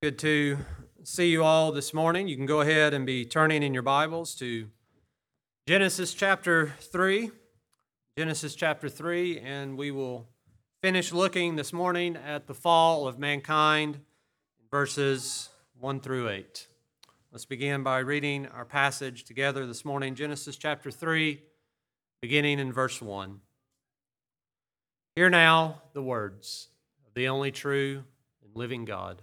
Good to see you all this morning. You can go ahead and be turning in your Bibles to Genesis chapter 3. Genesis chapter 3, and we will finish looking this morning at the fall of mankind, verses 1 through 8. Let's begin by reading our passage together this morning Genesis chapter 3, beginning in verse 1. Hear now the words of the only true and living God.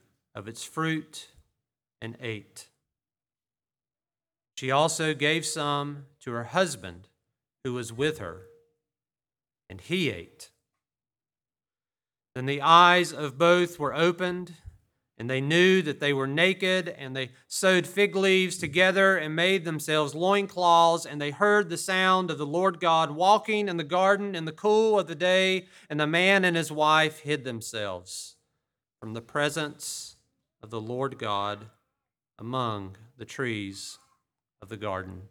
of its fruit and ate. She also gave some to her husband who was with her, and he ate. Then the eyes of both were opened, and they knew that they were naked, and they sewed fig leaves together and made themselves loincloths, and they heard the sound of the Lord God walking in the garden in the cool of the day, and the man and his wife hid themselves from the presence of the Lord God among the trees of the garden.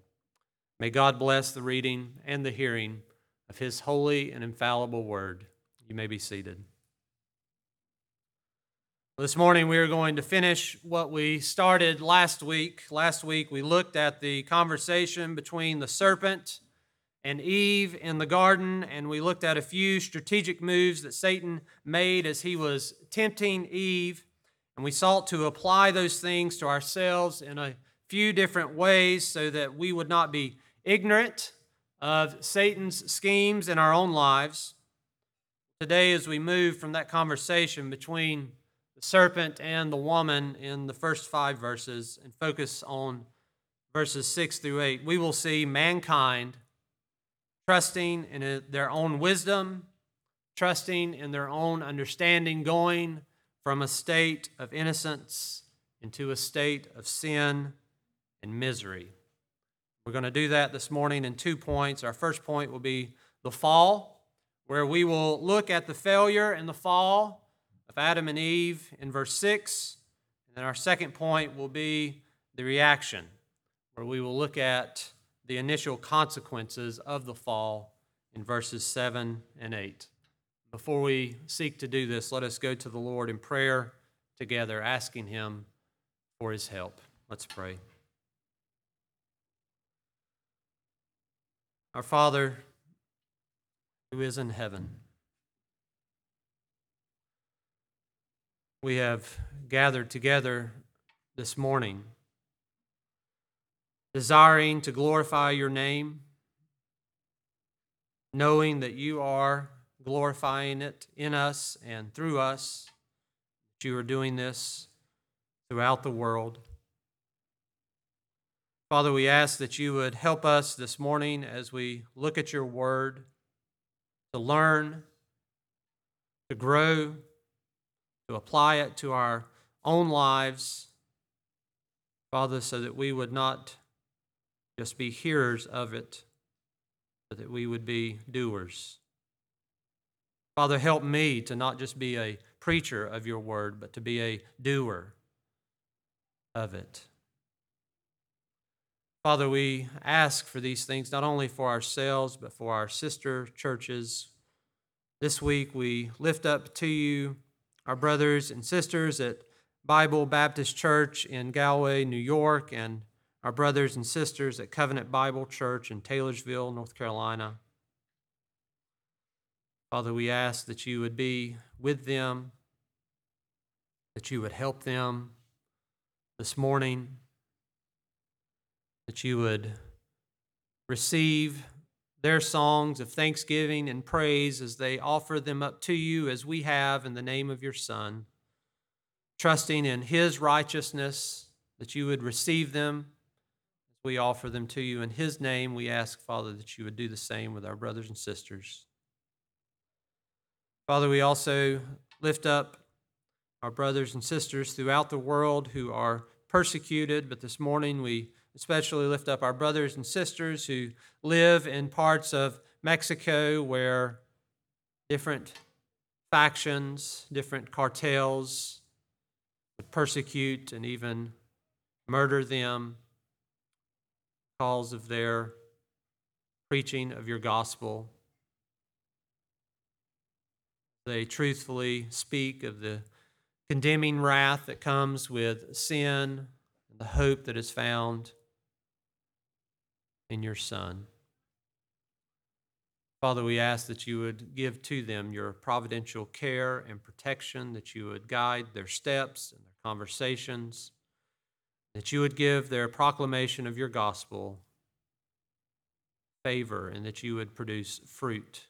May God bless the reading and the hearing of his holy and infallible word. You may be seated. This morning, we are going to finish what we started last week. Last week, we looked at the conversation between the serpent and Eve in the garden, and we looked at a few strategic moves that Satan made as he was tempting Eve and we sought to apply those things to ourselves in a few different ways so that we would not be ignorant of Satan's schemes in our own lives. Today, as we move from that conversation between the serpent and the woman in the first five verses and focus on verses six through eight, we will see mankind trusting in their own wisdom, trusting in their own understanding, going from a state of innocence into a state of sin and misery. We're going to do that this morning in two points. Our first point will be the fall, where we will look at the failure and the fall of Adam and Eve in verse 6. And then our second point will be the reaction, where we will look at the initial consequences of the fall in verses 7 and 8. Before we seek to do this, let us go to the Lord in prayer together, asking Him for His help. Let's pray. Our Father, who is in heaven, we have gathered together this morning, desiring to glorify your name, knowing that you are glorifying it in us and through us. That you are doing this throughout the world. Father, we ask that you would help us this morning as we look at your word to learn, to grow, to apply it to our own lives. Father, so that we would not just be hearers of it, but that we would be doers. Father, help me to not just be a preacher of your word, but to be a doer of it. Father, we ask for these things not only for ourselves, but for our sister churches. This week, we lift up to you our brothers and sisters at Bible Baptist Church in Galway, New York, and our brothers and sisters at Covenant Bible Church in Taylorsville, North Carolina. Father, we ask that you would be with them, that you would help them this morning, that you would receive their songs of thanksgiving and praise as they offer them up to you, as we have in the name of your Son, trusting in his righteousness, that you would receive them as we offer them to you. In his name, we ask, Father, that you would do the same with our brothers and sisters. Father, we also lift up our brothers and sisters throughout the world who are persecuted, but this morning we especially lift up our brothers and sisters who live in parts of Mexico where different factions, different cartels persecute and even murder them because of their preaching of your gospel. They truthfully speak of the condemning wrath that comes with sin and the hope that is found in your Son. Father, we ask that you would give to them your providential care and protection, that you would guide their steps and their conversations, that you would give their proclamation of your gospel favor, and that you would produce fruit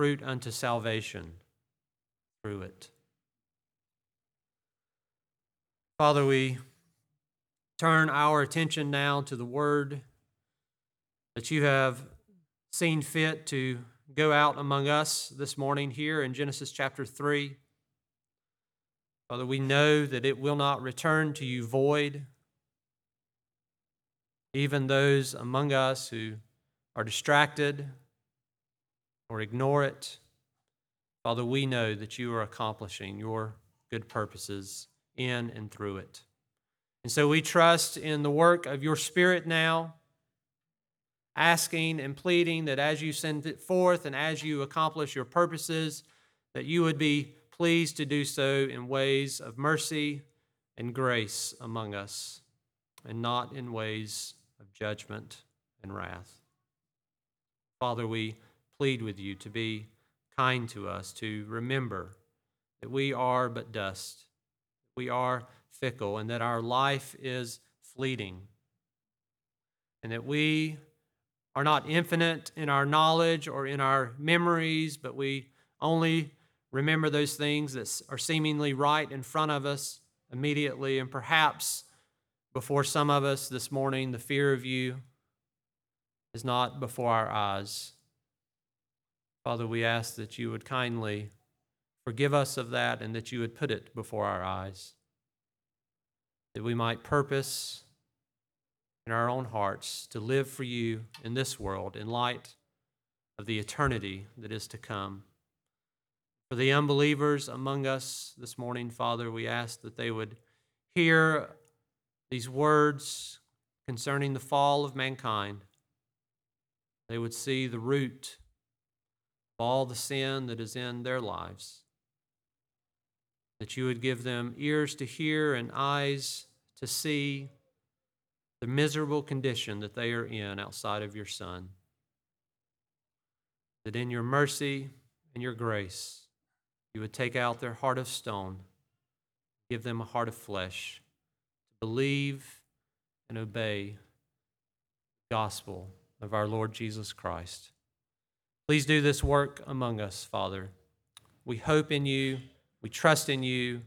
fruit unto salvation through it. Father, we turn our attention now to the word that you have seen fit to go out among us this morning here in Genesis chapter 3. Father, we know that it will not return to you void. Even those among us who are distracted or ignore it. Father, we know that you are accomplishing your good purposes in and through it. And so we trust in the work of your Spirit now, asking and pleading that as you send it forth and as you accomplish your purposes, that you would be pleased to do so in ways of mercy and grace among us, and not in ways of judgment and wrath. Father, we plead with you to be kind to us, to remember that we are but dust, we are fickle, and that our life is fleeting, and that we are not infinite in our knowledge or in our memories, but we only remember those things that are seemingly right in front of us immediately, and perhaps before some of us this morning, the fear of you is not before our eyes. Father, we ask that you would kindly forgive us of that and that you would put it before our eyes, that we might purpose in our own hearts to live for you in this world in light of the eternity that is to come. For the unbelievers among us this morning, Father, we ask that they would hear these words concerning the fall of mankind. They would see the root all the sin that is in their lives. That you would give them ears to hear and eyes to see the miserable condition that they are in outside of your Son. That in your mercy and your grace, you would take out their heart of stone, give them a heart of flesh, to believe and obey the gospel of our Lord Jesus Christ. Please do this work among us, Father. We hope in you, we trust in you,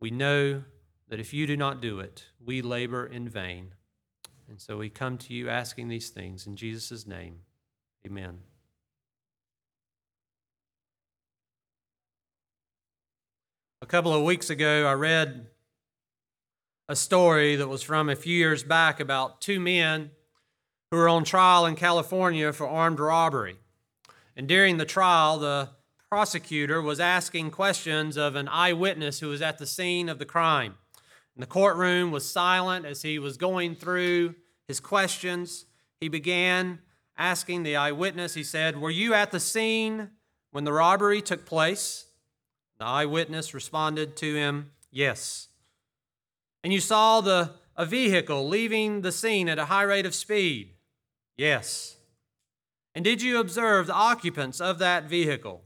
we know that if you do not do it, we labor in vain. And so we come to you asking these things in Jesus' name. Amen. A couple of weeks ago, I read a story that was from a few years back about two men who were on trial in California for armed robbery. And during the trial, the prosecutor was asking questions of an eyewitness who was at the scene of the crime. And the courtroom was silent as he was going through his questions. He began asking the eyewitness, he said, Were you at the scene when the robbery took place? The eyewitness responded to him, Yes. And you saw the, a vehicle leaving the scene at a high rate of speed? Yes. And did you observe the occupants of that vehicle?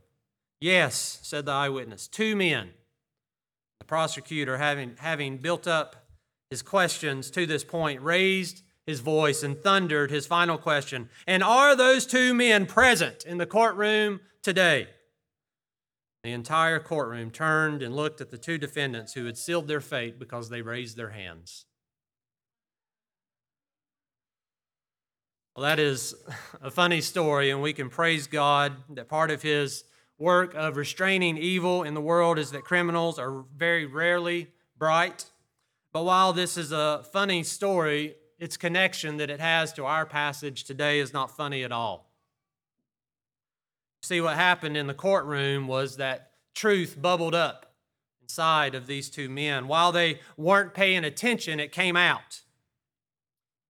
Yes, said the eyewitness, two men. The prosecutor, having, having built up his questions to this point, raised his voice and thundered his final question And are those two men present in the courtroom today? The entire courtroom turned and looked at the two defendants who had sealed their fate because they raised their hands. Well, that is a funny story, and we can praise God that part of His work of restraining evil in the world is that criminals are very rarely bright. But while this is a funny story, its connection that it has to our passage today is not funny at all. See, what happened in the courtroom was that truth bubbled up inside of these two men. While they weren't paying attention, it came out.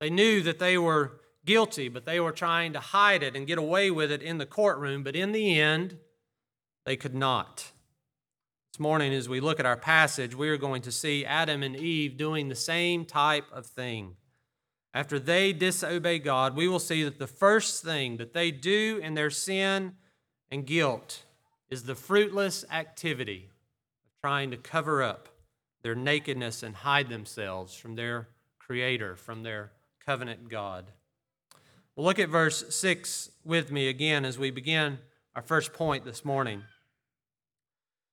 They knew that they were guilty, but they were trying to hide it and get away with it in the courtroom. But in the end, they could not. This morning, as we look at our passage, we are going to see Adam and Eve doing the same type of thing. After they disobey God, we will see that the first thing that they do in their sin and guilt is the fruitless activity of trying to cover up their nakedness and hide themselves from their Creator, from their covenant God. Well, look at verse 6 with me again as we begin our first point this morning.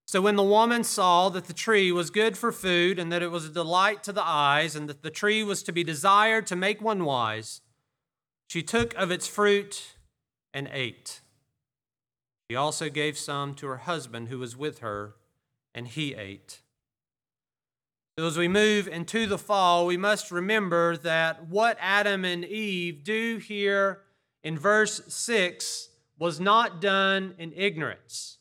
So, when the woman saw that the tree was good for food, and that it was a delight to the eyes, and that the tree was to be desired to make one wise, she took of its fruit and ate. She also gave some to her husband who was with her, and he ate. So as we move into the fall, we must remember that what Adam and Eve do here in verse 6 was not done in ignorance.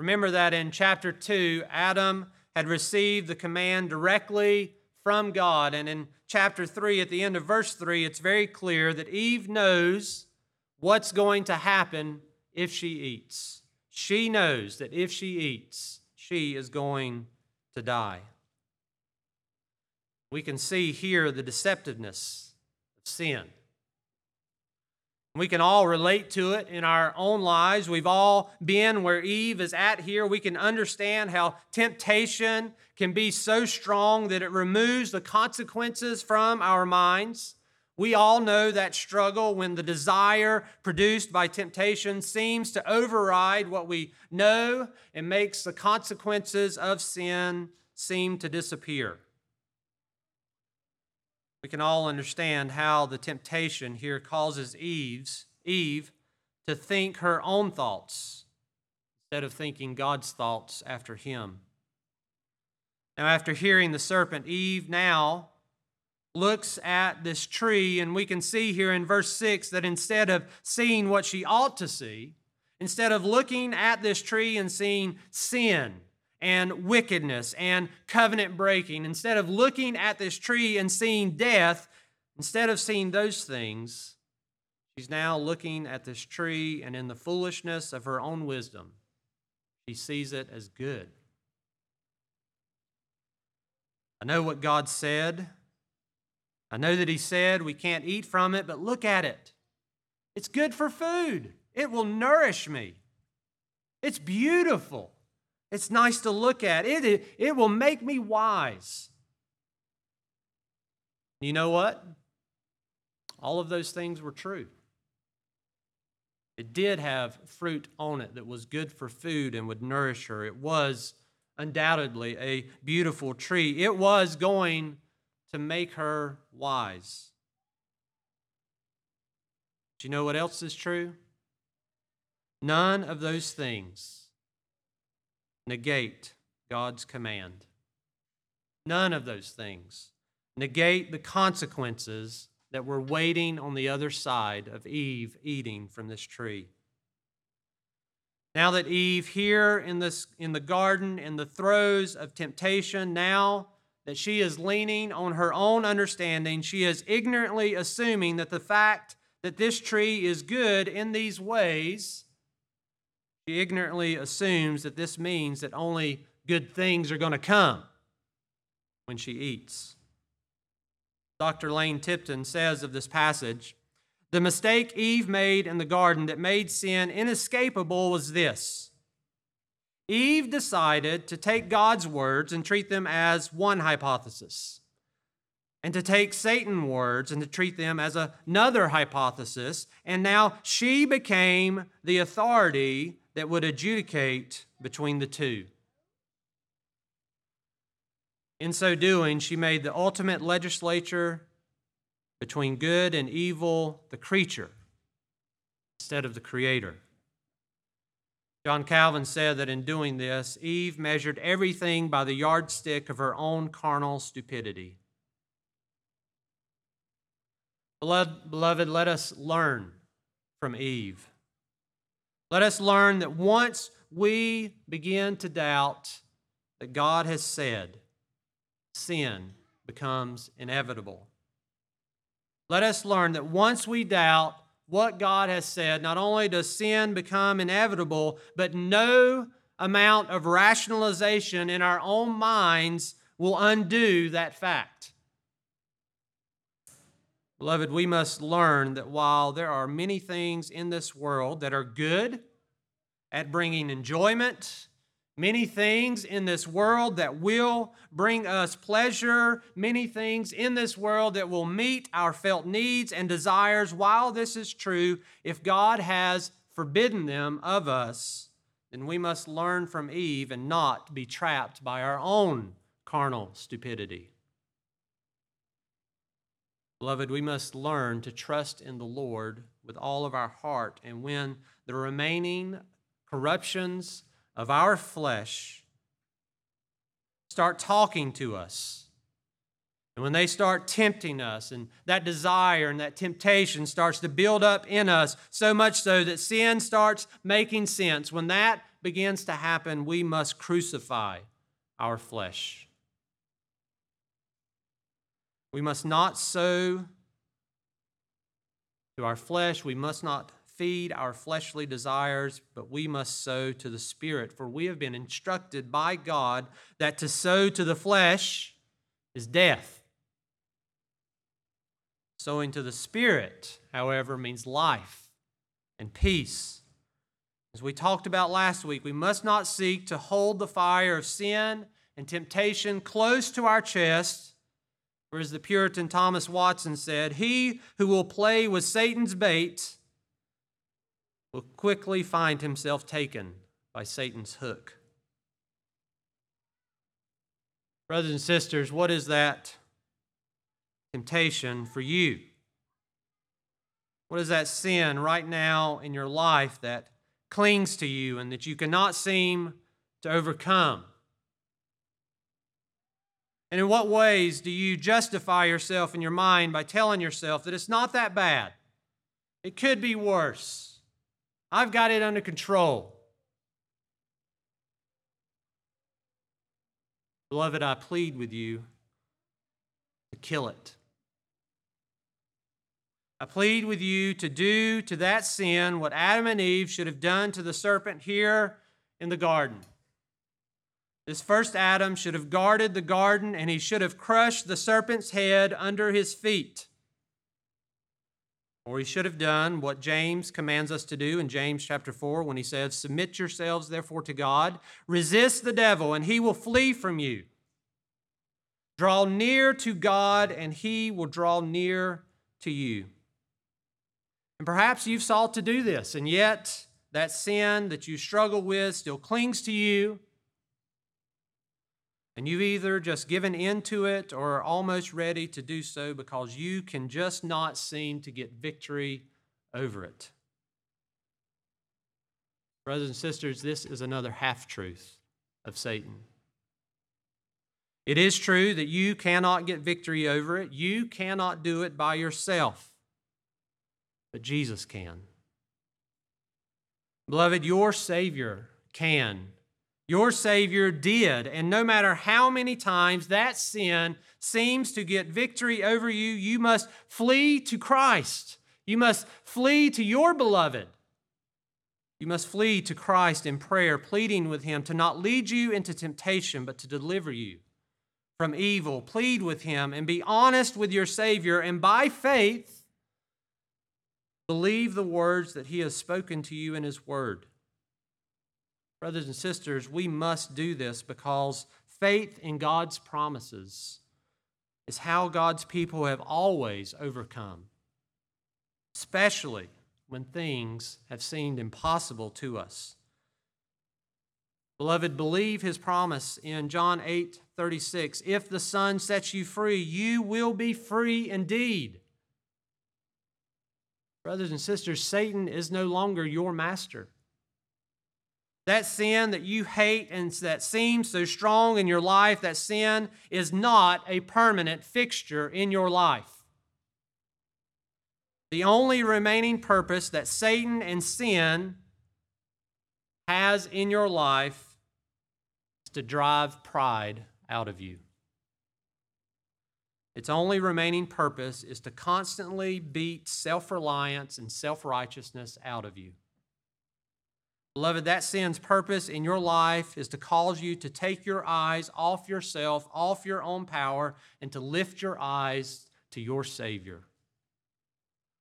Remember that in chapter 2, Adam had received the command directly from God. And in chapter 3, at the end of verse 3, it's very clear that Eve knows what's going to happen if she eats. She knows that if she eats, she is going to die. We can see here the deceptiveness of sin. We can all relate to it in our own lives. We've all been where Eve is at here. We can understand how temptation can be so strong that it removes the consequences from our minds. We all know that struggle when the desire produced by temptation seems to override what we know and makes the consequences of sin seem to disappear. We can all understand how the temptation here causes Eve's, Eve to think her own thoughts instead of thinking God's thoughts after him. Now, after hearing the serpent, Eve now looks at this tree, and we can see here in verse 6 that instead of seeing what she ought to see, instead of looking at this tree and seeing sin and wickedness and covenant breaking, instead of looking at this tree and seeing death, instead of seeing those things, she's now looking at this tree and in the foolishness of her own wisdom, she sees it as good. I know what God said I know that he said we can't eat from it, but look at it. It's good for food, it will nourish me. It's beautiful. It's nice to look at. It, it it will make me wise. You know what? All of those things were true. It did have fruit on it that was good for food and would nourish her. It was undoubtedly a beautiful tree. It was going to make her wise. Do you know what else is true? None of those things negate God's command. None of those things negate the consequences that were waiting on the other side of Eve eating from this tree. Now that Eve here in this in the garden in the throes of temptation now that she is leaning on her own understanding. She is ignorantly assuming that the fact that this tree is good in these ways, she ignorantly assumes that this means that only good things are going to come when she eats. Dr. Lane Tipton says of this passage The mistake Eve made in the garden that made sin inescapable was this Eve decided to take God's words and treat them as one hypothesis, and to take Satan's words and to treat them as another hypothesis, and now she became the authority that would adjudicate between the two. In so doing, she made the ultimate legislature between good and evil the creature instead of the creator. John Calvin said that in doing this, Eve measured everything by the yardstick of her own carnal stupidity. Beloved, let us learn from Eve. Let us learn that once we begin to doubt that God has said, sin becomes inevitable. Let us learn that once we doubt what God has said, not only does sin become inevitable, but no amount of rationalization in our own minds will undo that fact. Beloved, we must learn that while there are many things in this world that are good at bringing enjoyment Many things in this world that will bring us pleasure, many things in this world that will meet our felt needs and desires. While this is true, if God has forbidden them of us, then we must learn from Eve and not be trapped by our own carnal stupidity. Beloved, we must learn to trust in the Lord with all of our heart. And when the remaining corruptions, of our flesh start talking to us. And when they start tempting us, and that desire and that temptation starts to build up in us, so much so that sin starts making sense, when that begins to happen, we must crucify our flesh. We must not sow to our flesh, we must not feed our fleshly desires, but we must sow to the Spirit. For we have been instructed by God that to sow to the flesh is death. Sowing to the Spirit, however, means life and peace. As we talked about last week, we must not seek to hold the fire of sin and temptation close to our chest. For as the Puritan Thomas Watson said, he who will play with Satan's bait will quickly find himself taken by Satan's hook. Brothers and sisters, what is that temptation for you? What is that sin right now in your life that clings to you and that you cannot seem to overcome? And in what ways do you justify yourself in your mind by telling yourself that it's not that bad? It could be worse. I've got it under control. Beloved, I plead with you to kill it. I plead with you to do to that sin what Adam and Eve should have done to the serpent here in the garden. This first Adam should have guarded the garden and he should have crushed the serpent's head under his feet. Or he should have done what James commands us to do in James chapter 4 when he says, Submit yourselves therefore to God, resist the devil, and he will flee from you. Draw near to God, and he will draw near to you. And perhaps you've sought to do this, and yet that sin that you struggle with still clings to you and you've either just given in to it or are almost ready to do so because you can just not seem to get victory over it. Brothers and sisters, this is another half truth of Satan. It is true that you cannot get victory over it, you cannot do it by yourself, but Jesus can. Beloved, your Savior can your Savior did. And no matter how many times that sin seems to get victory over you, you must flee to Christ. You must flee to your beloved. You must flee to Christ in prayer, pleading with Him to not lead you into temptation, but to deliver you from evil. Plead with Him and be honest with your Savior, and by faith, Believe the words that he has spoken to you in his word. Brothers and sisters, we must do this because faith in God's promises is how God's people have always overcome, especially when things have seemed impossible to us. Beloved, believe his promise in John 8 36. If the Son sets you free, you will be free indeed. Brothers and sisters, Satan is no longer your master. That sin that you hate and that seems so strong in your life, that sin is not a permanent fixture in your life. The only remaining purpose that Satan and sin has in your life is to drive pride out of you. Its only remaining purpose is to constantly beat self reliance and self righteousness out of you. Beloved, that sin's purpose in your life is to cause you to take your eyes off yourself, off your own power, and to lift your eyes to your Savior.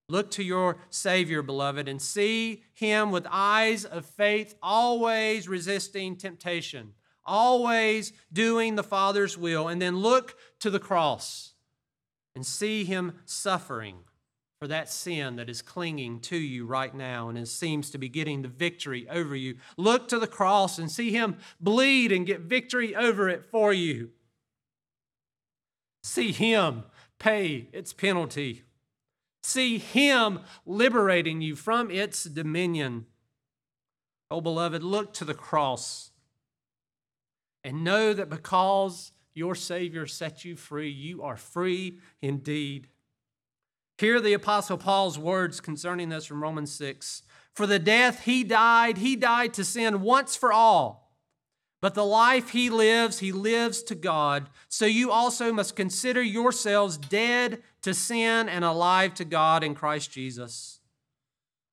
Look to your Savior, beloved, and see Him with eyes of faith, always resisting temptation, always doing the Father's will. And then look to the cross and see Him suffering for that sin that is clinging to you right now and it seems to be getting the victory over you. Look to the cross and see Him bleed and get victory over it for you. See Him pay its penalty. See Him liberating you from its dominion. Oh, beloved, look to the cross and know that because your Savior set you free, you are free indeed. Hear the Apostle Paul's words concerning this from Romans 6. For the death he died, he died to sin once for all. But the life he lives, he lives to God. So you also must consider yourselves dead to sin and alive to God in Christ Jesus.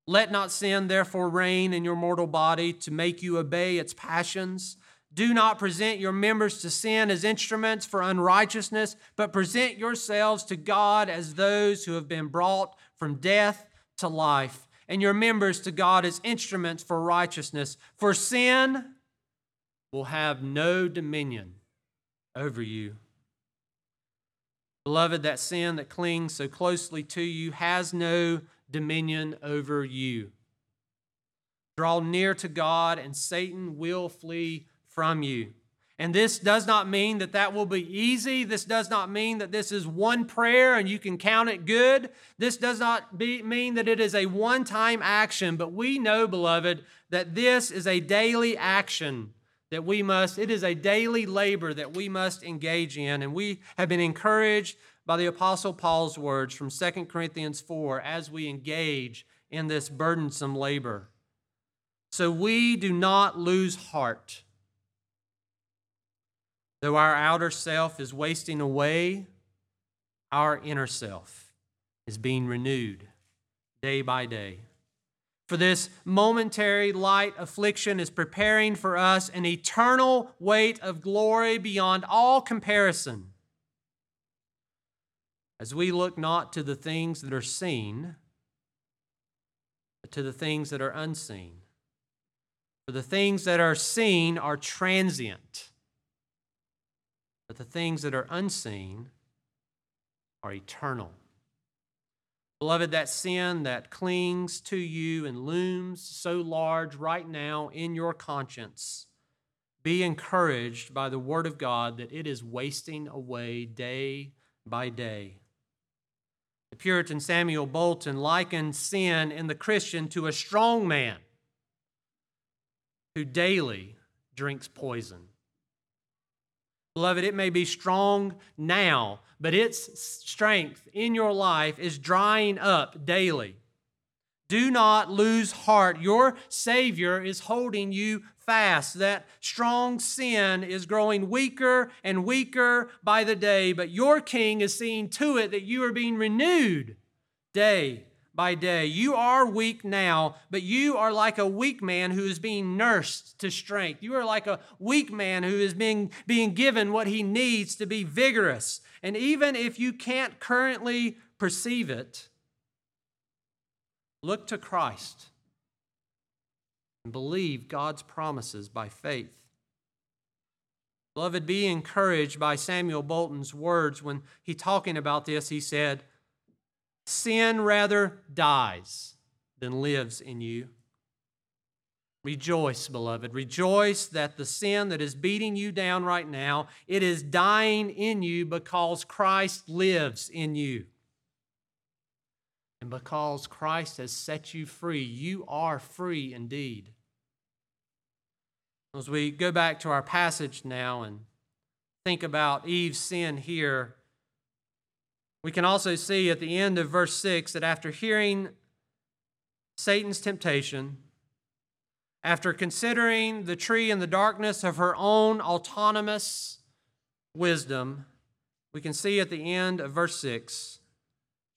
Let not sin therefore reign in your mortal body to make you obey its passions. Do not present your members to sin as instruments for unrighteousness, but present yourselves to God as those who have been brought from death to life, and your members to God as instruments for righteousness. For sin will have no dominion over you. Beloved, that sin that clings so closely to you has no dominion over you. Draw near to God, and Satan will flee from you. And this does not mean that that will be easy. This does not mean that this is one prayer and you can count it good. This does not be, mean that it is a one time action, but we know, beloved, that this is a daily action that we must, it is a daily labor that we must engage in. And we have been encouraged by the Apostle Paul's words from 2 Corinthians 4 as we engage in this burdensome labor. So we do not lose heart. Though our outer self is wasting away, our inner self is being renewed day by day. For this momentary light affliction is preparing for us an eternal weight of glory beyond all comparison. As we look not to the things that are seen, but to the things that are unseen. For the things that are seen are transient but the things that are unseen are eternal. Beloved, that sin that clings to you and looms so large right now in your conscience, be encouraged by the Word of God that it is wasting away day by day. The Puritan Samuel Bolton likened sin in the Christian to a strong man who daily drinks poison. Beloved, it may be strong now, but its strength in your life is drying up daily. Do not lose heart. Your Savior is holding you fast. That strong sin is growing weaker and weaker by the day, but your King is seeing to it that you are being renewed day by day. You are weak now, but you are like a weak man who is being nursed to strength. You are like a weak man who is being, being given what he needs to be vigorous. And even if you can't currently perceive it, Look to Christ and believe God's promises by faith. Beloved, be encouraged by Samuel Bolton's words when he talking about this. He said, Sin rather dies than lives in you. Rejoice, beloved. Rejoice that the sin that is beating you down right now, it is dying in you because Christ lives in you. And because Christ has set you free, you are free indeed. As we go back to our passage now and think about Eve's sin here, we can also see at the end of verse 6 that after hearing Satan's temptation, after considering the tree in the darkness of her own autonomous wisdom, we can see at the end of verse 6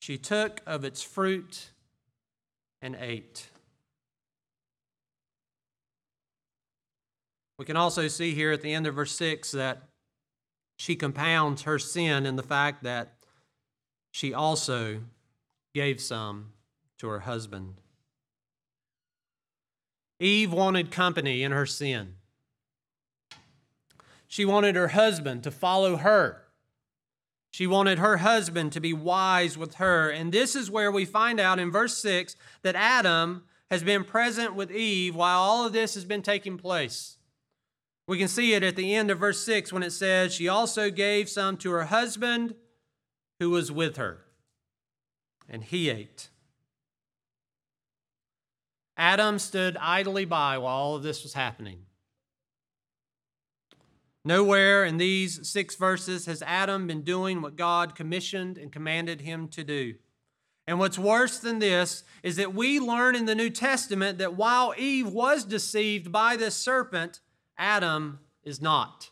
she took of its fruit and ate. We can also see here at the end of verse 6 that she compounds her sin in the fact that she also gave some to her husband. Eve wanted company in her sin. She wanted her husband to follow her. She wanted her husband to be wise with her. And this is where we find out in verse 6 that Adam has been present with Eve while all of this has been taking place. We can see it at the end of verse 6 when it says, She also gave some to her husband who was with her, and he ate. Adam stood idly by while all of this was happening. Nowhere in these six verses has Adam been doing what God commissioned and commanded him to do. And what's worse than this is that we learn in the New Testament that while Eve was deceived by this serpent, Adam is not.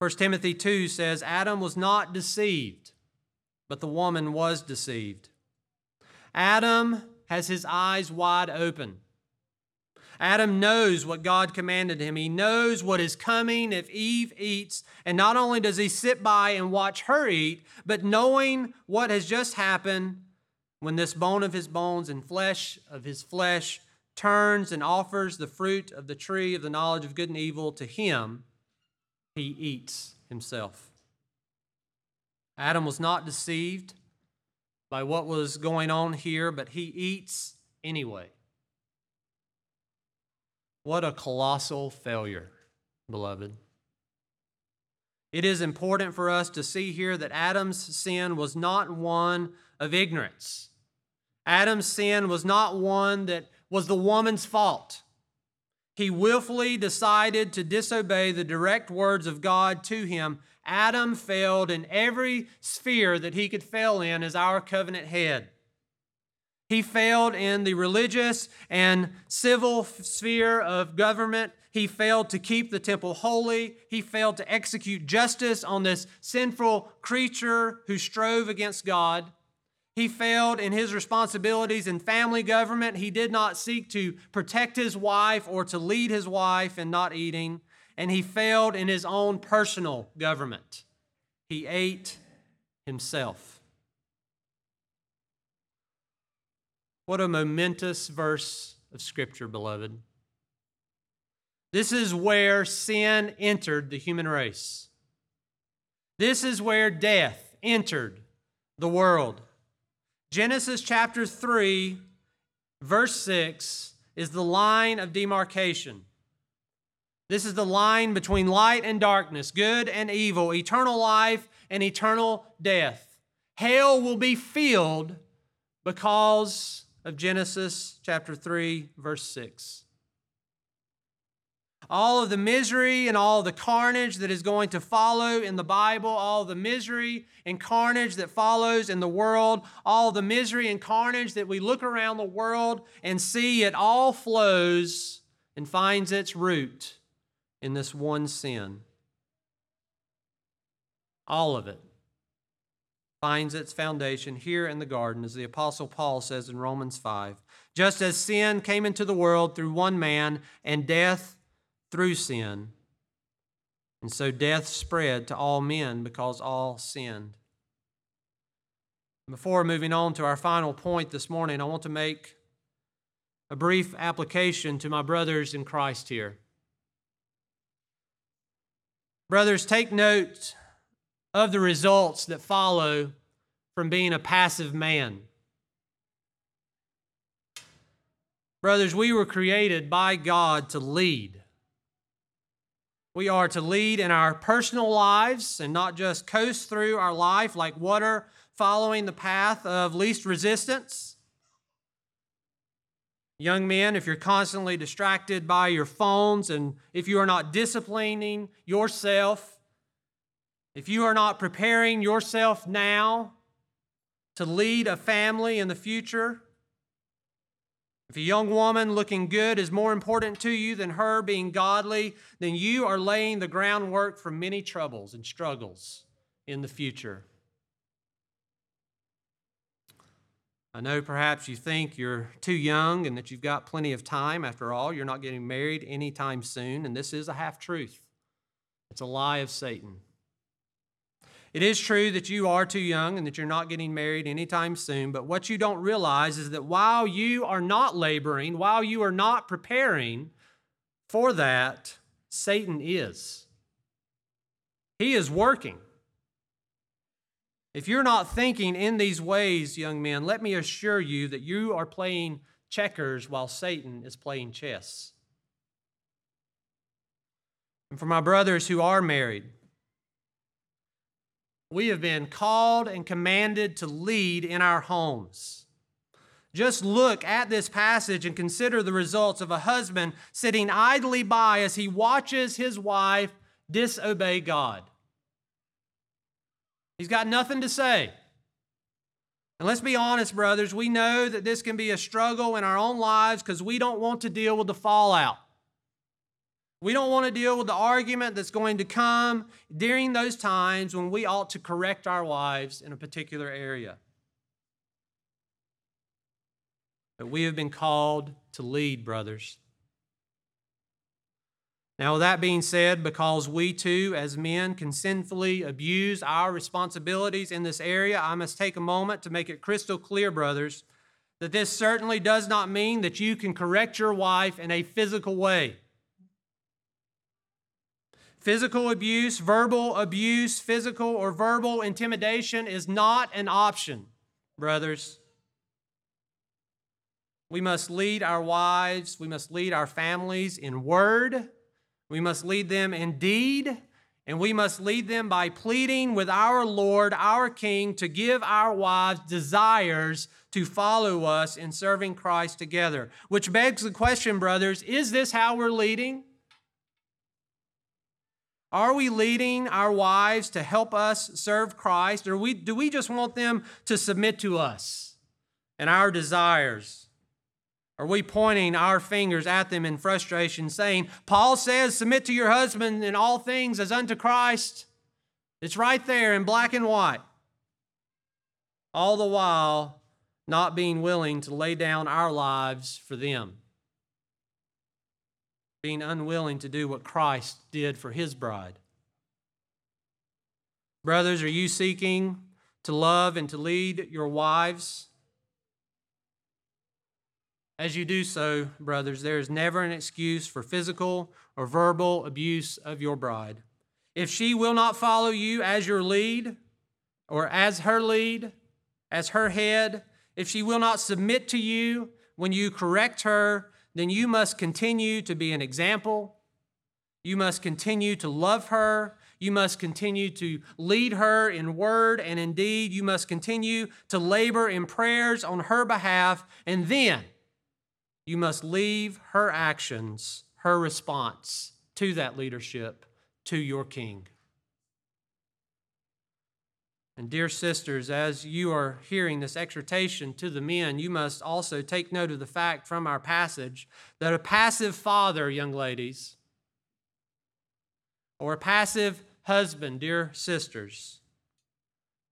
1 Timothy 2 says, Adam was not deceived, but the woman was deceived. Adam has his eyes wide open. Adam knows what God commanded him. He knows what is coming if Eve eats. And not only does he sit by and watch her eat, but knowing what has just happened when this bone of his bones and flesh of his flesh turns and offers the fruit of the tree of the knowledge of good and evil to him, he eats himself. Adam was not deceived by what was going on here, but he eats anyway. What a colossal failure, beloved. It is important for us to see here that Adam's sin was not one of ignorance. Adam's sin was not one that was the woman's fault. He willfully decided to disobey the direct words of God to him Adam failed in every sphere that he could fail in as our covenant head. He failed in the religious and civil sphere of government. He failed to keep the temple holy. He failed to execute justice on this sinful creature who strove against God. He failed in his responsibilities in family government. He did not seek to protect his wife or to lead his wife in not eating and he failed in his own personal government. He ate himself. What a momentous verse of Scripture, beloved. This is where sin entered the human race. This is where death entered the world. Genesis chapter 3, verse 6 is the line of demarcation. This is the line between light and darkness, good and evil, eternal life and eternal death. Hell will be filled because of Genesis chapter 3, verse 6. All of the misery and all the carnage that is going to follow in the Bible, all the misery and carnage that follows in the world, all the misery and carnage that we look around the world and see, it all flows and finds its root in this one sin. All of it finds its foundation here in the garden, as the Apostle Paul says in Romans 5. Just as sin came into the world through one man, and death through sin. And so death spread to all men because all sinned. Before moving on to our final point this morning, I want to make a brief application to my brothers in Christ here. Brothers, take note of the results that follow from being a passive man. Brothers, we were created by God to lead. We are to lead in our personal lives and not just coast through our life like water following the path of least resistance. Young men, if you're constantly distracted by your phones and if you are not disciplining yourself, if you are not preparing yourself now to lead a family in the future, if a young woman looking good is more important to you than her being godly, then you are laying the groundwork for many troubles and struggles in the future. I know perhaps you think you're too young and that you've got plenty of time. After all, you're not getting married anytime soon, and this is a half truth. It's a lie of Satan. It is true that you are too young and that you're not getting married anytime soon, but what you don't realize is that while you are not laboring, while you are not preparing for that, Satan is. He is working. If you're not thinking in these ways, young men, let me assure you that you are playing checkers while Satan is playing chess. And for my brothers who are married, we have been called and commanded to lead in our homes. Just look at this passage and consider the results of a husband sitting idly by as he watches his wife disobey God. He's got nothing to say. And let's be honest, brothers, we know that this can be a struggle in our own lives because we don't want to deal with the fallout. We don't want to deal with the argument that's going to come during those times when we ought to correct our wives in a particular area. But we have been called to lead, brothers. Now, with that being said, because we too, as men, can sinfully abuse our responsibilities in this area, I must take a moment to make it crystal clear, brothers, that this certainly does not mean that you can correct your wife in a physical way. Physical abuse, verbal abuse, physical or verbal intimidation is not an option, brothers. We must lead our wives, we must lead our families in word we must lead them in deed, and we must lead them by pleading with our Lord, our King, to give our wives desires to follow us in serving Christ together. Which begs the question, brothers is this how we're leading? Are we leading our wives to help us serve Christ, or we, do we just want them to submit to us and our desires? Are we pointing our fingers at them in frustration, saying, Paul says, submit to your husband in all things as unto Christ? It's right there in black and white. All the while, not being willing to lay down our lives for them, being unwilling to do what Christ did for his bride. Brothers, are you seeking to love and to lead your wives? As you do so, brothers, there is never an excuse for physical or verbal abuse of your bride. If she will not follow you as your lead, or as her lead, as her head, if she will not submit to you when you correct her, then you must continue to be an example. You must continue to love her. You must continue to lead her in word and in deed. You must continue to labor in prayers on her behalf. And then, you must leave her actions, her response to that leadership, to your king. And, dear sisters, as you are hearing this exhortation to the men, you must also take note of the fact from our passage that a passive father, young ladies, or a passive husband, dear sisters,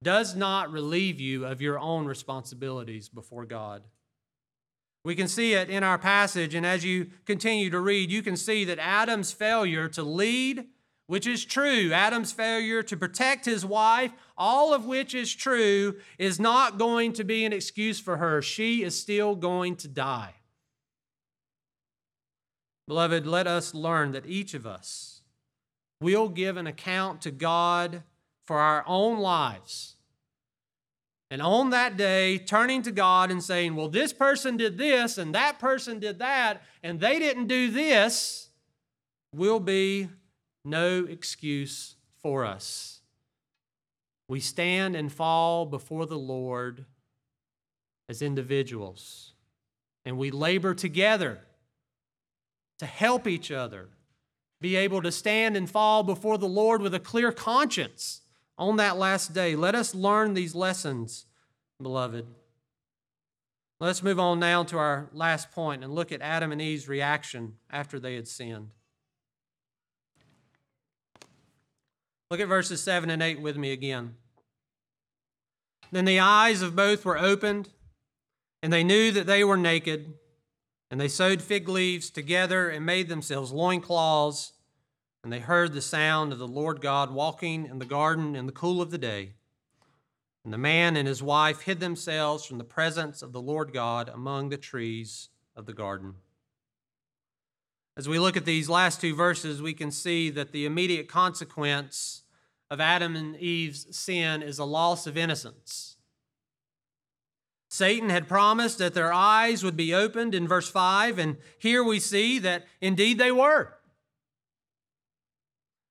does not relieve you of your own responsibilities before God. We can see it in our passage, and as you continue to read, you can see that Adam's failure to lead which is true, Adam's failure to protect his wife, all of which is true, is not going to be an excuse for her. She is still going to die. Beloved, let us learn that each of us will give an account to God for our own lives. And on that day, turning to God and saying, Well, this person did this and that person did that, and they didn't do this, will be no excuse for us. We stand and fall before the Lord as individuals, and we labor together to help each other be able to stand and fall before the Lord with a clear conscience on that last day. Let us learn these lessons, beloved. Let's move on now to our last point and look at Adam and Eve's reaction after they had sinned. Look at verses 7 and 8 with me again. Then the eyes of both were opened, and they knew that they were naked. And they sewed fig leaves together and made themselves loincloths. And they heard the sound of the Lord God walking in the garden in the cool of the day. And the man and his wife hid themselves from the presence of the Lord God among the trees of the garden. As we look at these last two verses, we can see that the immediate consequence of Adam and Eve's sin is a loss of innocence. Satan had promised that their eyes would be opened in verse 5, and here we see that indeed they were.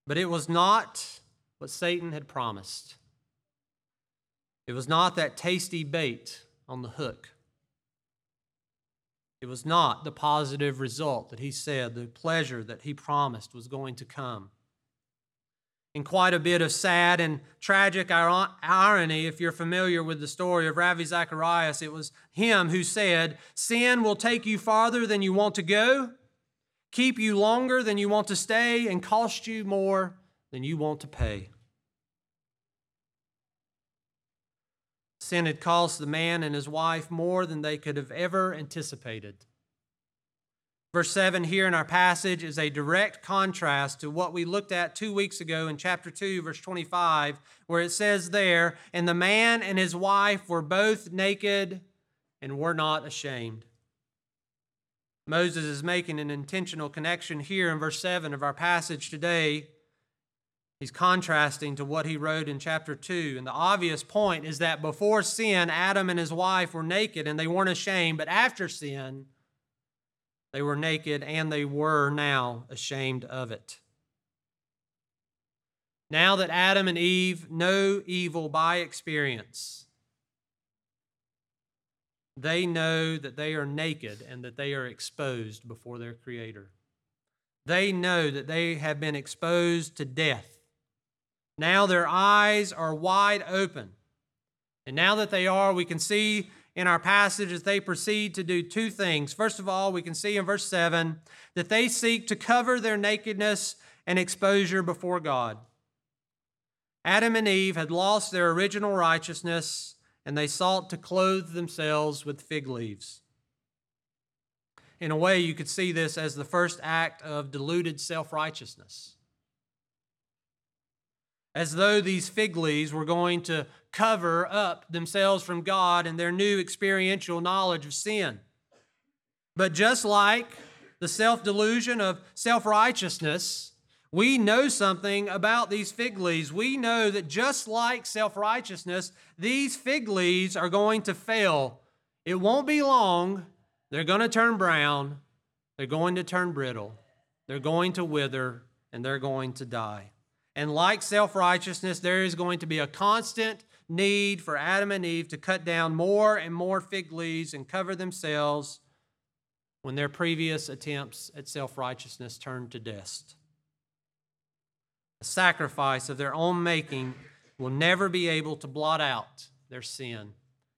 But it was not what Satan had promised. It was not that tasty bait on the hook. It was not the positive result that he said, the pleasure that he promised was going to come. In quite a bit of sad and tragic irony, if you're familiar with the story of Ravi Zacharias, it was him who said, Sin will take you farther than you want to go, keep you longer than you want to stay, and cost you more than you want to pay. Sin had cost the man and his wife more than they could have ever anticipated. Verse 7 here in our passage is a direct contrast to what we looked at two weeks ago in chapter 2, verse 25, where it says there, And the man and his wife were both naked and were not ashamed. Moses is making an intentional connection here in verse 7 of our passage today He's contrasting to what he wrote in chapter 2. And the obvious point is that before sin, Adam and his wife were naked and they weren't ashamed, but after sin, they were naked and they were now ashamed of it. Now that Adam and Eve know evil by experience, they know that they are naked and that they are exposed before their Creator. They know that they have been exposed to death now their eyes are wide open. And now that they are, we can see in our passage as they proceed to do two things. First of all, we can see in verse 7 that they seek to cover their nakedness and exposure before God. Adam and Eve had lost their original righteousness and they sought to clothe themselves with fig leaves. In a way, you could see this as the first act of deluded self righteousness as though these fig leaves were going to cover up themselves from God and their new experiential knowledge of sin. But just like the self delusion of self righteousness, we know something about these fig leaves. We know that just like self righteousness, these fig leaves are going to fail. It won't be long. They're going to turn brown. They're going to turn brittle. They're going to wither and they're going to die. And like self righteousness, there is going to be a constant need for Adam and Eve to cut down more and more fig leaves and cover themselves when their previous attempts at self righteousness turned to dust. A sacrifice of their own making will never be able to blot out their sin.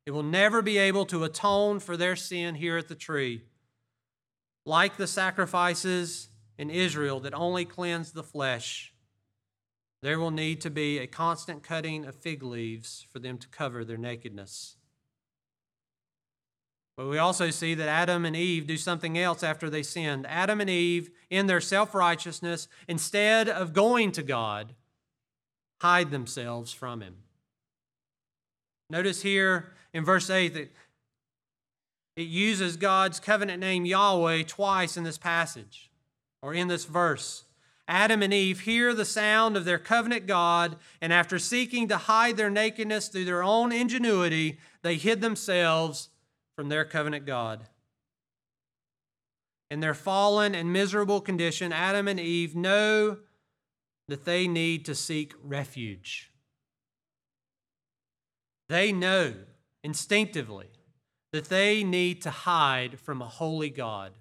It will never be able to atone for their sin here at the tree. Like the sacrifices in Israel that only cleanse the flesh, there will need to be a constant cutting of fig leaves for them to cover their nakedness. But we also see that Adam and Eve do something else after they sinned. Adam and Eve, in their self righteousness, instead of going to God, hide themselves from Him. Notice here in verse 8 that it uses God's covenant name Yahweh twice in this passage or in this verse. Adam and Eve hear the sound of their covenant God, and after seeking to hide their nakedness through their own ingenuity, they hid themselves from their covenant God. In their fallen and miserable condition, Adam and Eve know that they need to seek refuge. They know instinctively that they need to hide from a holy God.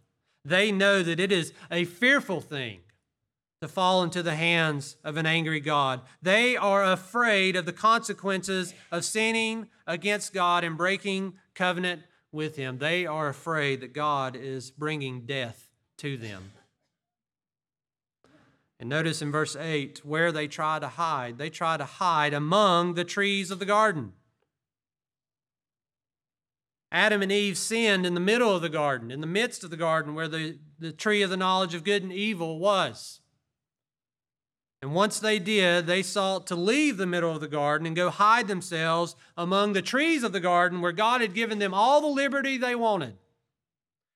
They know that it is a fearful thing to fall into the hands of an angry God. They are afraid of the consequences of sinning against God and breaking covenant with him. They are afraid that God is bringing death to them. And notice in verse 8 where they try to hide. They try to hide among the trees of the garden. Adam and Eve sinned in the middle of the garden, in the midst of the garden where the, the tree of the knowledge of good and evil was. And once they did, they sought to leave the middle of the garden and go hide themselves among the trees of the garden where God had given them all the liberty they wanted.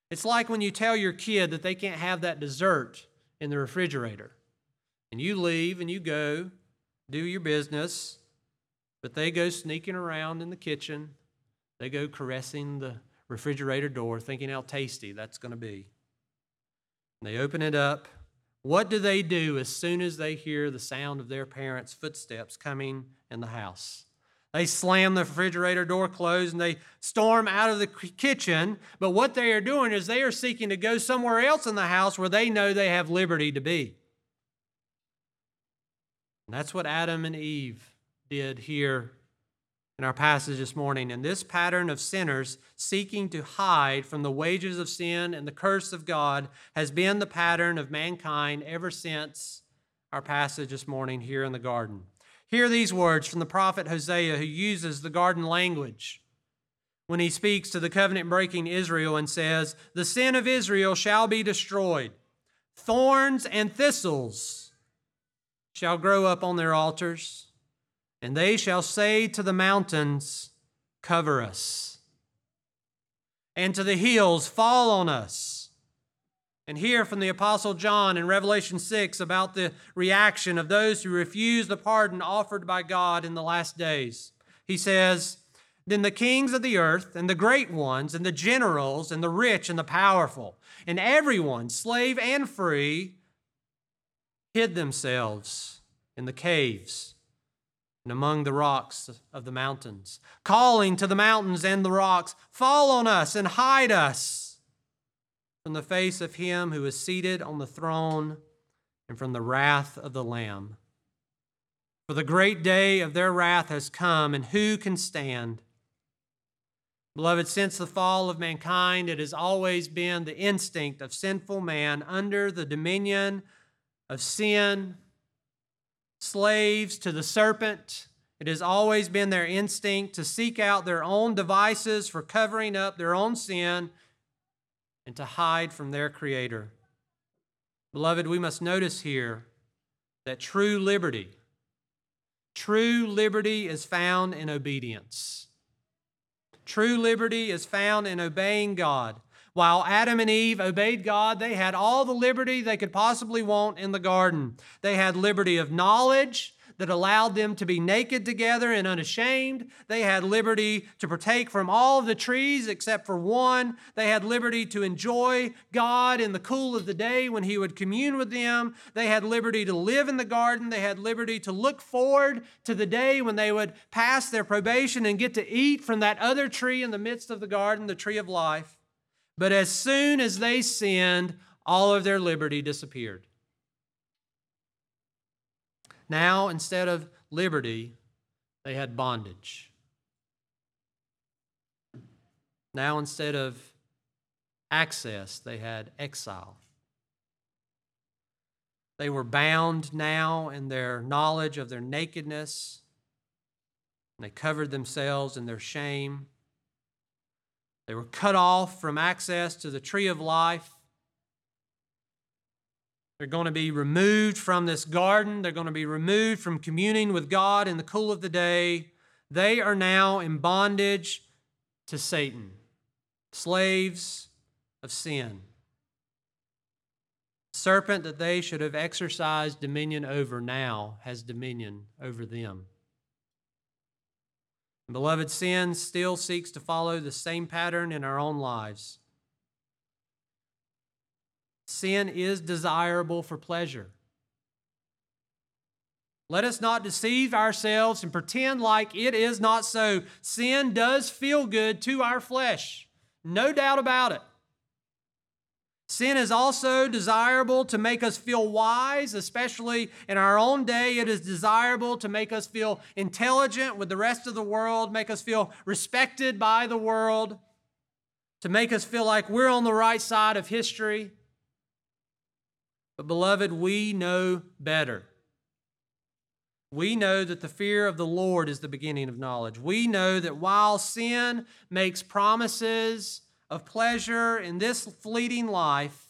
It's like when you tell your kid that they can't have that dessert in the refrigerator. And you leave and you go do your business, but they go sneaking around in the kitchen. They go caressing the refrigerator door, thinking how tasty that's going to be. And they open it up what do they do as soon as they hear the sound of their parents' footsteps coming in the house? They slam the refrigerator door closed and they storm out of the kitchen. But what they are doing is they are seeking to go somewhere else in the house where they know they have liberty to be. And that's what Adam and Eve did here in our passage this morning. And this pattern of sinners seeking to hide from the wages of sin and the curse of God has been the pattern of mankind ever since our passage this morning here in the garden. Hear these words from the prophet Hosea, who uses the garden language when he speaks to the covenant breaking Israel and says, The sin of Israel shall be destroyed, thorns and thistles shall grow up on their altars and they shall say to the mountains, Cover us, and to the hills, Fall on us. And hear from the Apostle John in Revelation 6 about the reaction of those who refuse the pardon offered by God in the last days. He says, Then the kings of the earth, and the great ones, and the generals, and the rich, and the powerful, and everyone, slave and free, hid themselves in the caves and among the rocks of the mountains, calling to the mountains and the rocks, Fall on us and hide us from the face of him who is seated on the throne and from the wrath of the Lamb. For the great day of their wrath has come, and who can stand? Beloved, since the fall of mankind, it has always been the instinct of sinful man under the dominion of sin slaves to the serpent. It has always been their instinct to seek out their own devices for covering up their own sin and to hide from their Creator. Beloved, we must notice here that true liberty, true liberty is found in obedience. True liberty is found in obeying God. While Adam and Eve obeyed God, they had all the liberty they could possibly want in the garden. They had liberty of knowledge that allowed them to be naked together and unashamed. They had liberty to partake from all of the trees except for one. They had liberty to enjoy God in the cool of the day when He would commune with them. They had liberty to live in the garden. They had liberty to look forward to the day when they would pass their probation and get to eat from that other tree in the midst of the garden, the tree of life. But as soon as they sinned, all of their liberty disappeared. Now, instead of liberty, they had bondage. Now, instead of access, they had exile. They were bound now in their knowledge of their nakedness. They covered themselves in their shame. They were cut off from access to the tree of life. They're going to be removed from this garden. They're going to be removed from communing with God in the cool of the day. They are now in bondage to Satan, slaves of sin. Serpent that they should have exercised dominion over now has dominion over them. Beloved, sin still seeks to follow the same pattern in our own lives. Sin is desirable for pleasure. Let us not deceive ourselves and pretend like it is not so. Sin does feel good to our flesh, no doubt about it. Sin is also desirable to make us feel wise, especially in our own day. It is desirable to make us feel intelligent with the rest of the world, make us feel respected by the world, to make us feel like we're on the right side of history. But, beloved, we know better. We know that the fear of the Lord is the beginning of knowledge. We know that while sin makes promises of pleasure in this fleeting life,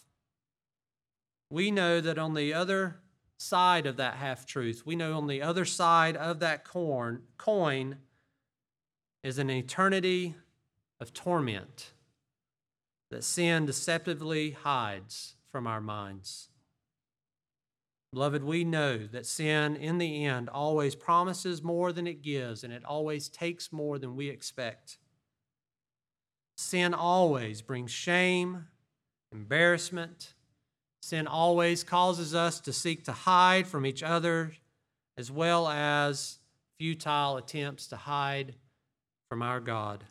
we know that on the other side of that half truth, we know on the other side of that corn, coin is an eternity of torment that sin deceptively hides from our minds. Beloved, we know that sin in the end always promises more than it gives, and it always takes more than we expect. Sin always brings shame, embarrassment. Sin always causes us to seek to hide from each other, as well as futile attempts to hide from our God.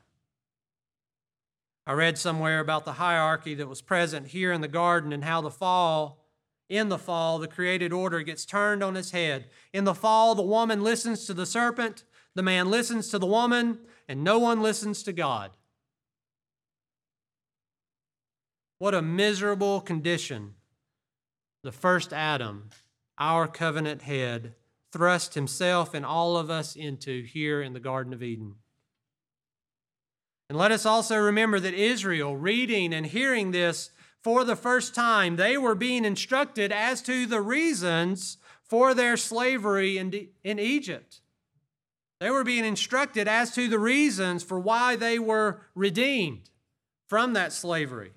I read somewhere about the hierarchy that was present here in the garden and how the fall in the fall, the created order gets turned on its head. In the fall, the woman listens to the serpent, the man listens to the woman, and no one listens to God. What a miserable condition the first Adam, our covenant head, thrust himself and all of us into here in the Garden of Eden. And let us also remember that Israel, reading and hearing this, for the first time, they were being instructed as to the reasons for their slavery in, in Egypt. They were being instructed as to the reasons for why they were redeemed from that slavery.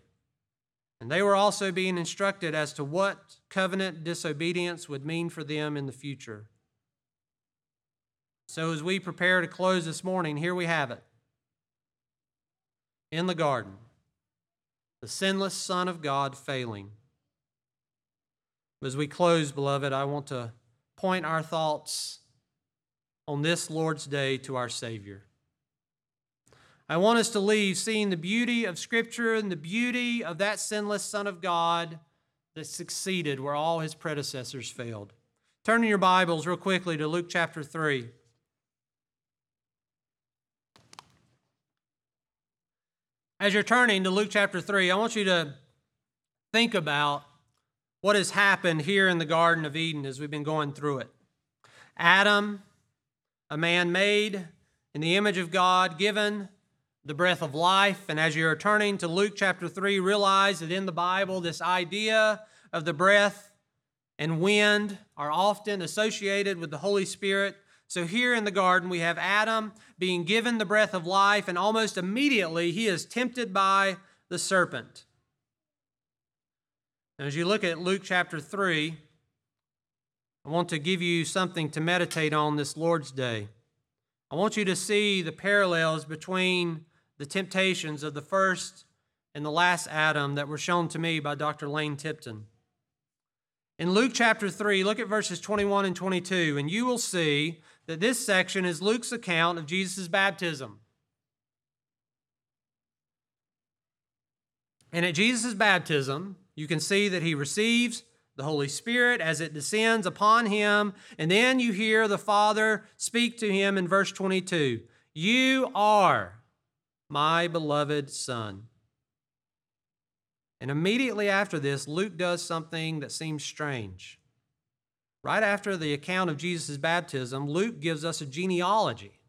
And they were also being instructed as to what covenant disobedience would mean for them in the future. So, as we prepare to close this morning, here we have it in the garden the sinless Son of God failing. As we close, beloved, I want to point our thoughts on this Lord's Day to our Savior. I want us to leave seeing the beauty of Scripture and the beauty of that sinless Son of God that succeeded where all his predecessors failed. Turn in your Bibles real quickly to Luke chapter 3. As you're turning to Luke chapter 3, I want you to think about what has happened here in the Garden of Eden as we've been going through it. Adam, a man made in the image of God, given the breath of life. And as you're turning to Luke chapter 3, realize that in the Bible, this idea of the breath and wind are often associated with the Holy Spirit. So here in the garden, we have Adam being given the breath of life, and almost immediately he is tempted by the serpent. Now, as you look at Luke chapter 3, I want to give you something to meditate on this Lord's Day. I want you to see the parallels between the temptations of the first and the last Adam that were shown to me by Dr. Lane Tipton. In Luke chapter 3, look at verses 21 and 22, and you will see that this section is Luke's account of Jesus' baptism. And at Jesus' baptism, you can see that he receives the Holy Spirit as it descends upon him. And then you hear the Father speak to him in verse 22 You are my beloved Son. And immediately after this, Luke does something that seems strange. Right after the account of Jesus' baptism, Luke gives us a genealogy.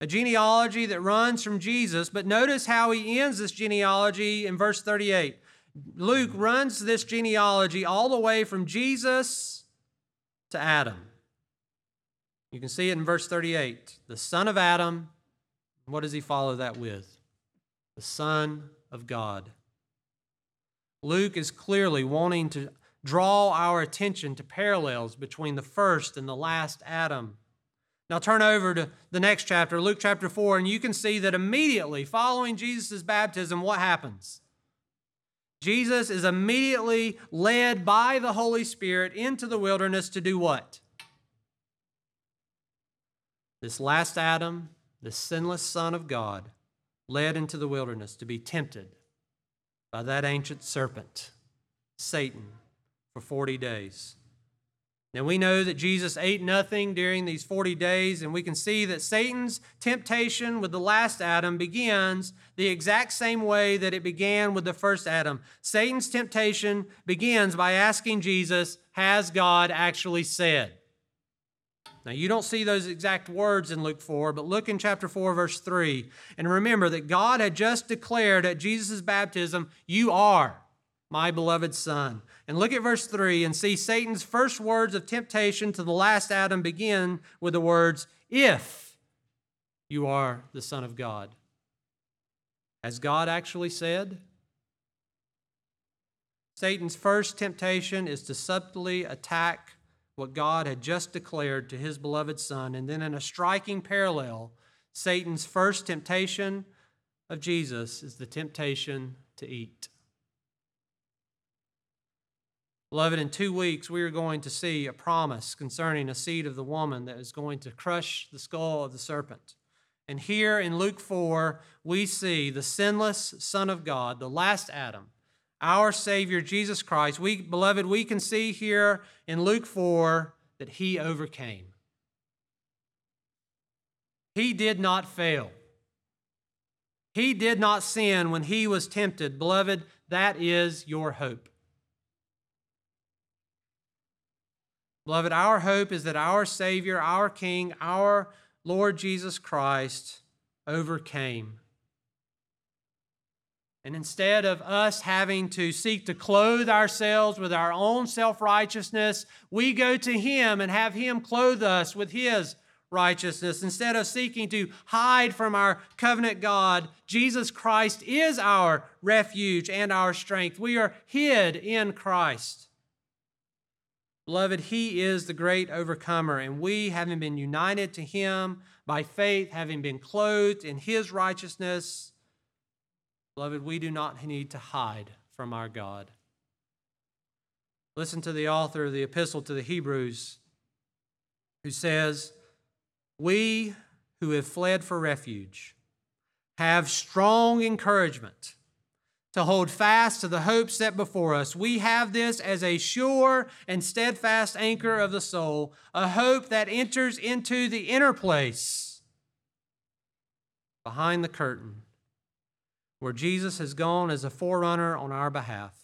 a genealogy that runs from Jesus, but notice how he ends this genealogy in verse 38. Luke runs this genealogy all the way from Jesus to Adam. You can see it in verse 38. The son of Adam, what does he follow that with? The Son of God. Luke is clearly wanting to draw our attention to parallels between the first and the last Adam. Now turn over to the next chapter, Luke chapter 4, and you can see that immediately following Jesus' baptism, what happens? Jesus is immediately led by the Holy Spirit into the wilderness to do what? This last Adam, the sinless Son of God, led into the wilderness to be tempted by that ancient serpent, Satan, for 40 days. Now we know that Jesus ate nothing during these 40 days, and we can see that Satan's temptation with the last Adam begins the exact same way that it began with the first Adam. Satan's temptation begins by asking Jesus, Has God actually said? Now, you don't see those exact words in Luke 4, but look in chapter 4, verse 3, and remember that God had just declared at Jesus' baptism, You are my beloved Son. And look at verse 3 and see Satan's first words of temptation to the last Adam begin with the words, If you are the Son of God. Has God actually said? Satan's first temptation is to subtly attack what God had just declared to his beloved Son. And then, in a striking parallel, Satan's first temptation of Jesus is the temptation to eat. Beloved, in two weeks, we are going to see a promise concerning a seed of the woman that is going to crush the skull of the serpent. And here in Luke 4, we see the sinless Son of God, the last Adam, our Savior Jesus Christ. We, beloved, we can see here in Luke 4 that he overcame. He did not fail. He did not sin when he was tempted. Beloved, that is your hope. Beloved, our hope is that our Savior, our King, our Lord Jesus Christ overcame. And instead of us having to seek to clothe ourselves with our own self righteousness, we go to Him and have Him clothe us with His righteousness. Instead of seeking to hide from our covenant God, Jesus Christ is our refuge and our strength. We are hid in Christ. Beloved, He is the great overcomer, and we, having been united to Him by faith, having been clothed in His righteousness, beloved, we do not need to hide from our God. Listen to the author of the Epistle to the Hebrews, who says, We who have fled for refuge have strong encouragement to hold fast to the hope set before us. We have this as a sure and steadfast anchor of the soul, a hope that enters into the inner place behind the curtain, where Jesus has gone as a forerunner on our behalf.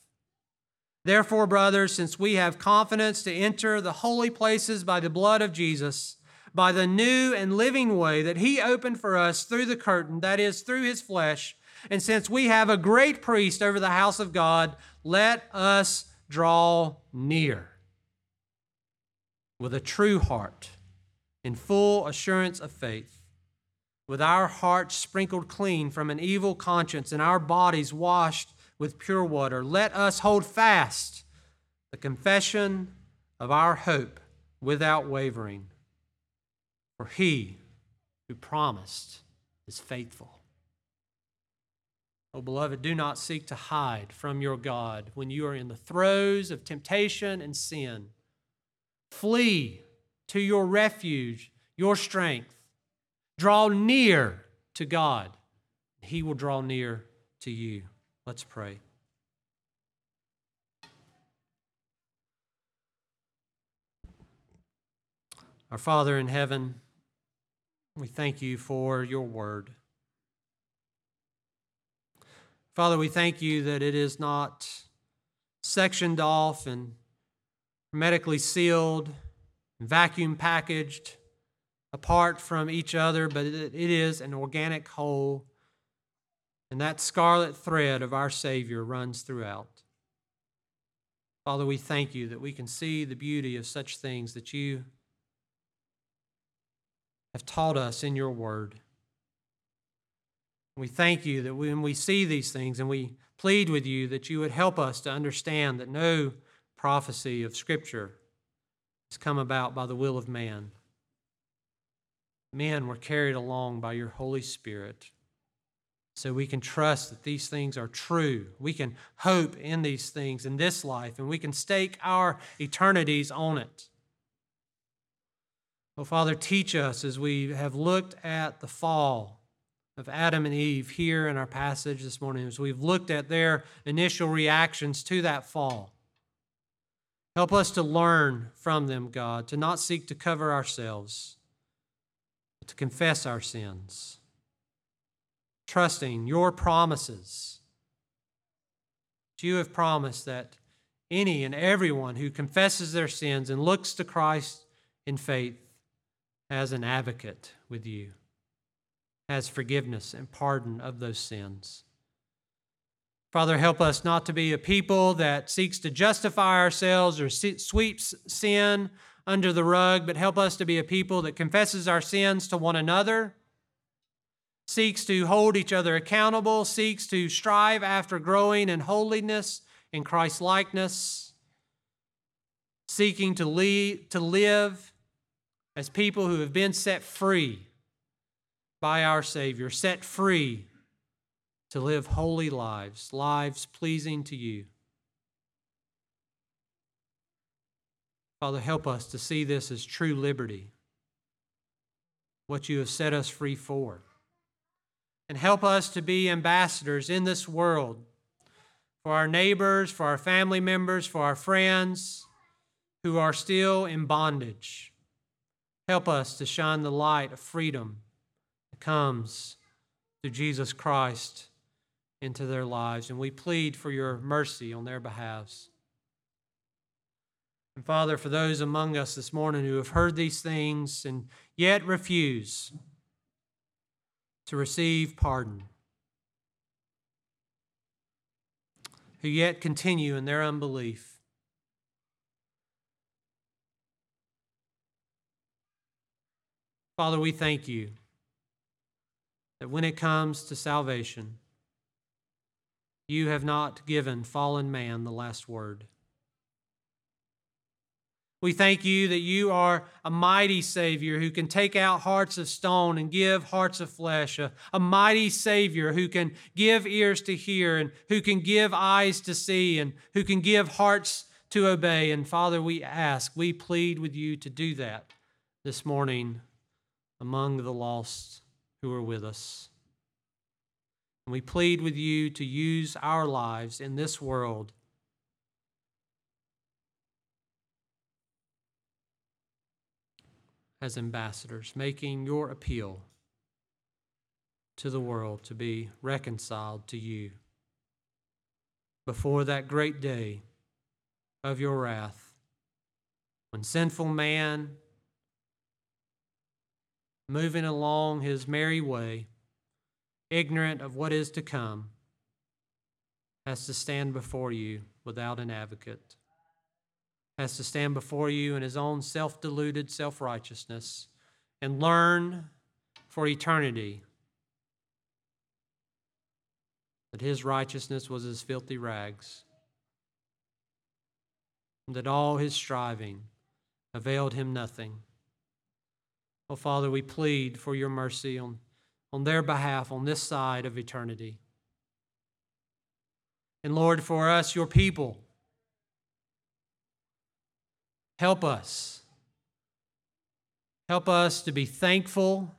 Therefore, brothers, since we have confidence to enter the holy places by the blood of Jesus, by the new and living way that he opened for us through the curtain, that is, through his flesh, and since we have a great priest over the house of God, let us draw near with a true heart, in full assurance of faith, with our hearts sprinkled clean from an evil conscience and our bodies washed with pure water. Let us hold fast the confession of our hope without wavering. For he who promised is faithful. Oh, beloved, do not seek to hide from your God when you are in the throes of temptation and sin. Flee to your refuge, your strength. Draw near to God. He will draw near to you. Let's pray. Our Father in heaven, we thank you for your word. Father, we thank you that it is not sectioned off and hermetically sealed, vacuum packaged, apart from each other, but it is an organic whole. And that scarlet thread of our Savior runs throughout. Father, we thank you that we can see the beauty of such things that you have taught us in your word. We thank you that when we see these things and we plead with you that you would help us to understand that no prophecy of Scripture has come about by the will of man. Men were carried along by your Holy Spirit. So we can trust that these things are true. We can hope in these things in this life, and we can stake our eternities on it. Oh, Father, teach us as we have looked at the fall of Adam and Eve here in our passage this morning, as we've looked at their initial reactions to that fall. Help us to learn from them, God, to not seek to cover ourselves, to confess our sins, trusting your promises. You have promised that any and everyone who confesses their sins and looks to Christ in faith has an advocate with you, has forgiveness and pardon of those sins. Father, help us not to be a people that seeks to justify ourselves or sweeps sin under the rug, but help us to be a people that confesses our sins to one another, seeks to hold each other accountable, seeks to strive after growing in holiness in Christ likeness, seeking to, to live as people who have been set free by our Savior, set free to live holy lives, lives pleasing to you. Father, help us to see this as true liberty, what you have set us free for. And help us to be ambassadors in this world for our neighbors, for our family members, for our friends who are still in bondage. Help us to shine the light of freedom that comes through Jesus Christ into their lives, and we plead for your mercy on their behalves. And Father, for those among us this morning who have heard these things and yet refuse to receive pardon, who yet continue in their unbelief, Father, we thank you that when it comes to salvation, you have not given fallen man the last word. We thank you that you are a mighty Savior who can take out hearts of stone and give hearts of flesh, a, a, mighty Savior who can give ears to hear and who can give eyes to see and who can give hearts to obey. And Father, we ask, we plead with you to do that this morning among the lost who are with us. And we plead with you to use our lives in this world as ambassadors, making your appeal to the world to be reconciled to you. Before that great day of your wrath when sinful man moving along his merry way ignorant of what is to come, has to stand before you without an advocate, has to stand before you in his own self deluded self righteousness and learn for eternity that his righteousness was as filthy rags, and that all his striving availed him nothing. Oh, Father, we plead for your mercy on on their behalf on this side of eternity. And Lord, for us, your people, help us. Help us to be thankful,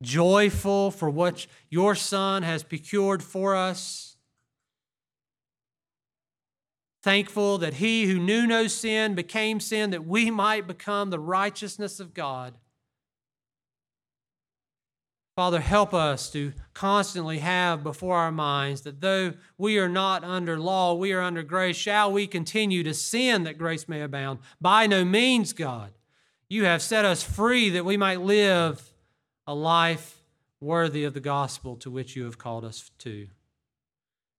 joyful for what your Son has procured for us. Thankful that he who knew no sin became sin that we might become the righteousness of God. Father, help us to constantly have before our minds that though we are not under law, we are under grace. Shall we continue to sin that grace may abound? By no means, God. You have set us free that we might live a life worthy of the gospel to which you have called us to.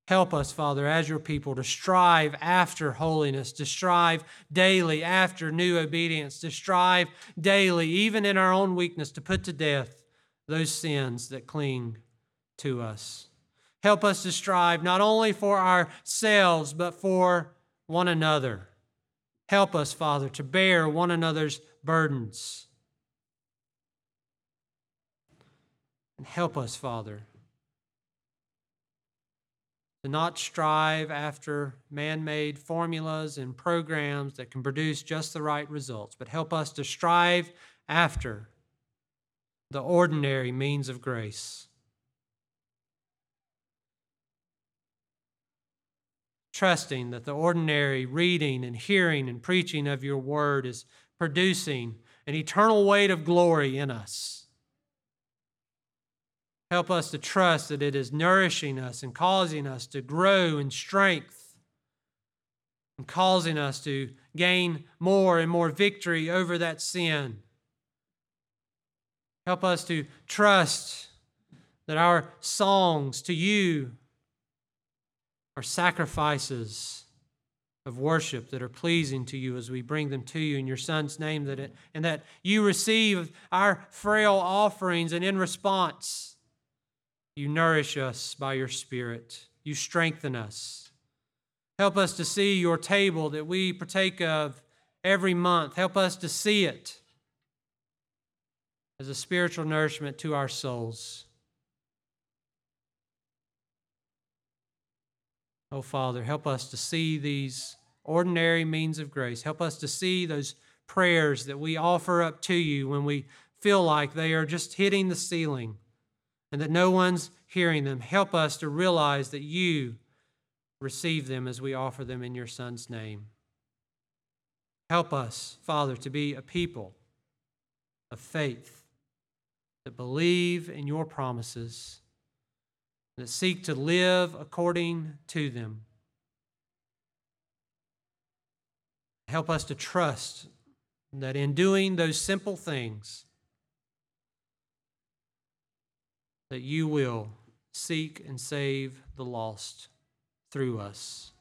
Help us, Father, as your people, to strive after holiness, to strive daily after new obedience, to strive daily, even in our own weakness, to put to death those sins that cling to us. Help us to strive not only for ourselves, but for one another. Help us, Father, to bear one another's burdens. And help us, Father, to not strive after man made formulas and programs that can produce just the right results, but help us to strive after the ordinary means of grace. Trusting that the ordinary reading and hearing and preaching of your word is producing an eternal weight of glory in us. Help us to trust that it is nourishing us and causing us to grow in strength and causing us to gain more and more victory over that sin. Help us to trust that our songs to you are sacrifices of worship that are pleasing to you as we bring them to you in your son's name that it, and that you receive our frail offerings and in response you nourish us by your spirit. You strengthen us. Help us to see your table that we partake of every month. Help us to see it as a spiritual nourishment to our souls Oh, Father, help us to see these ordinary means of grace. Help us to see those prayers that we offer up to you when we feel like they are just hitting the ceiling and that no one's hearing them. Help us to realize that you receive them as we offer them in your Son's name. Help us, Father, to be a people of faith that believe in your promises that seek to live according to them. Help us to trust that in doing those simple things, that you will seek and save the lost through us,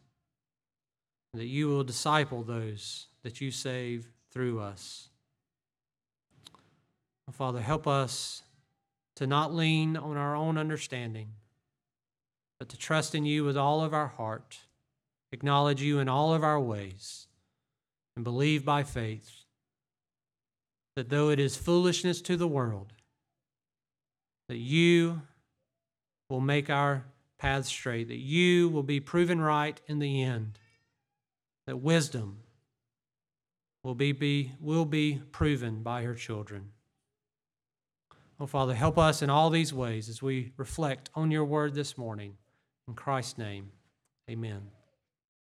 that you will disciple those that you save through us. Father, help us to not lean on our own understanding but to trust in you with all of our heart, acknowledge you in all of our ways, and believe by faith that though it is foolishness to the world, that you will make our path straight, that you will be proven right in the end, that wisdom will be, be, will be proven by her children. Oh, Father, help us in all these ways as we reflect on your word this morning. In Christ's name, amen.